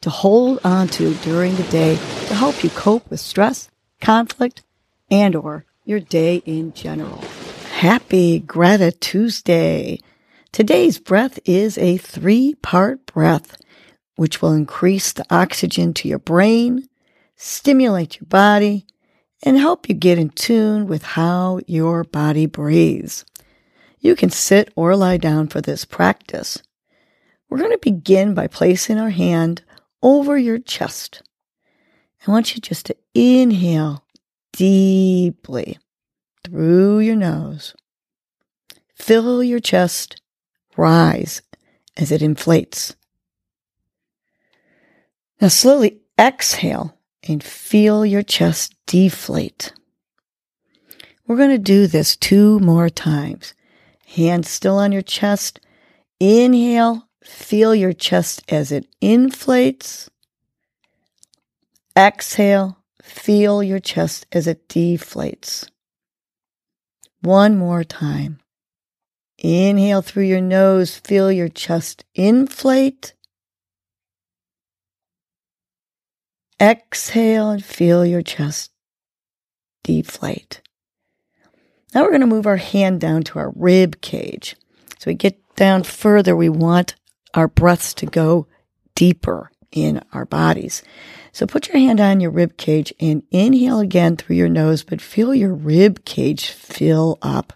to hold on to during the day to help you cope with stress, conflict, and or your day in general. Happy Greta Tuesday. Today's breath is a three part breath, which will increase the oxygen to your brain, stimulate your body, and help you get in tune with how your body breathes. You can sit or lie down for this practice. We're going to begin by placing our hand over your chest. I want you just to inhale deeply through your nose. Fill your chest, rise as it inflates. Now slowly exhale and feel your chest deflate. We're going to do this two more times. Hands still on your chest. Inhale, feel your chest as it inflates. Exhale, feel your chest as it deflates. One more time. Inhale through your nose, feel your chest inflate. Exhale and feel your chest deflate. Now we're going to move our hand down to our rib cage. So we get down further, we want our breaths to go deeper in our bodies. So put your hand on your rib cage and inhale again through your nose, but feel your rib cage fill up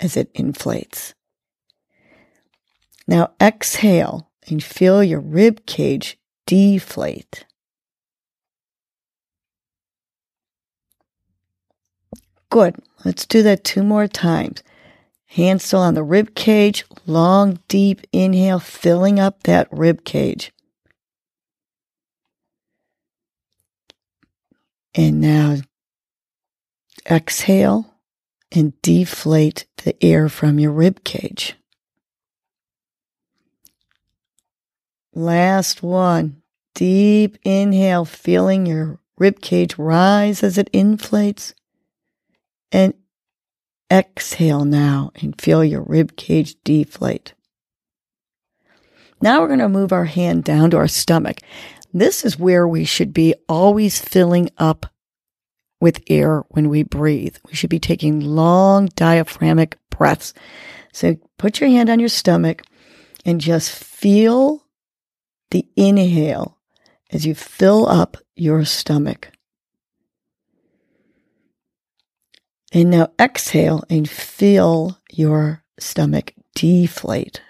as it inflates. Now exhale and feel your rib cage deflate. Good. Let's do that two more times. Hands still on the rib cage. Long, deep inhale, filling up that rib cage. And now exhale and deflate the air from your rib cage. Last one. Deep inhale, feeling your rib cage rise as it inflates. And exhale now and feel your rib cage deflate. Now we're going to move our hand down to our stomach. This is where we should be always filling up with air when we breathe. We should be taking long diaphragmatic breaths. So put your hand on your stomach and just feel the inhale as you fill up your stomach. And now exhale and feel your stomach deflate.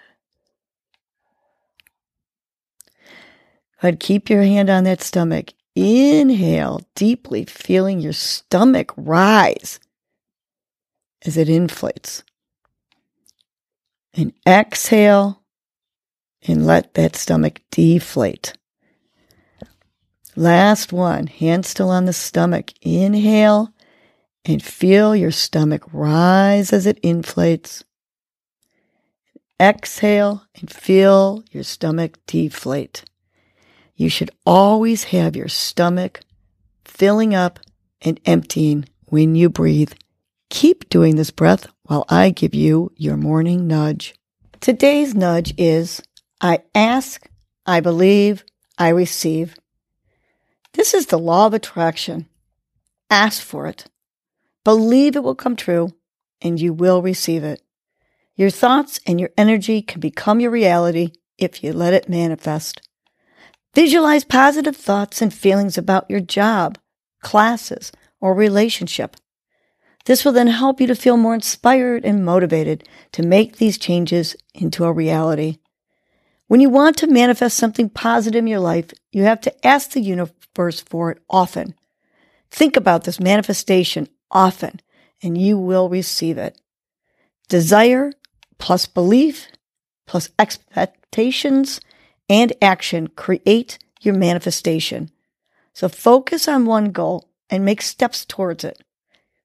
Ahead, keep your hand on that stomach. Inhale deeply, feeling your stomach rise as it inflates. And exhale and let that stomach deflate. Last one, hand still on the stomach. Inhale and feel your stomach rise as it inflates. Exhale and feel your stomach deflate. You should always have your stomach filling up and emptying when you breathe. Keep doing this breath while I give you your morning nudge. Today's nudge is I ask, I believe, I receive. This is the law of attraction. Ask for it. Believe it will come true and you will receive it. Your thoughts and your energy can become your reality if you let it manifest. Visualize positive thoughts and feelings about your job, classes, or relationship. This will then help you to feel more inspired and motivated to make these changes into a reality. When you want to manifest something positive in your life, you have to ask the universe for it often. Think about this manifestation often, and you will receive it. Desire plus belief plus expectations and action create your manifestation. So focus on one goal and make steps towards it.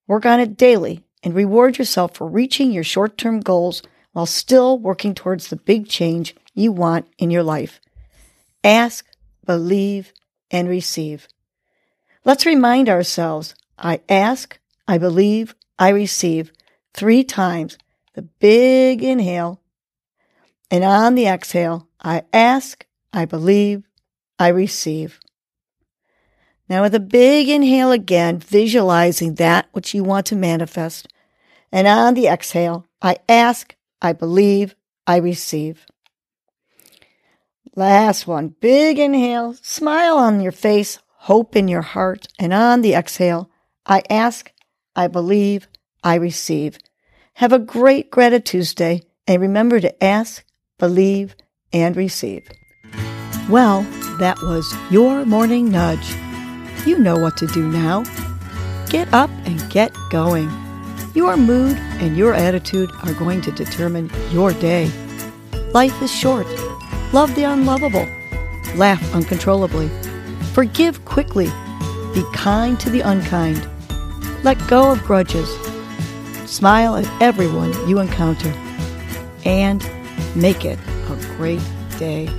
Work on it daily and reward yourself for reaching your short term goals while still working towards the big change you want in your life. Ask, believe, and receive. Let's remind ourselves I ask, I believe, I receive three times the big inhale. And on the exhale, I ask, I believe, I receive. Now, with a big inhale again, visualizing that which you want to manifest. And on the exhale, I ask, I believe, I receive. Last one. Big inhale, smile on your face, hope in your heart. And on the exhale, I ask, I believe, I receive. Have a great Gratitude Tuesday and remember to ask, believe, and receive. Well, that was your morning nudge. You know what to do now. Get up and get going. Your mood and your attitude are going to determine your day. Life is short. Love the unlovable. Laugh uncontrollably. Forgive quickly. Be kind to the unkind. Let go of grudges. Smile at everyone you encounter. And make it a great day.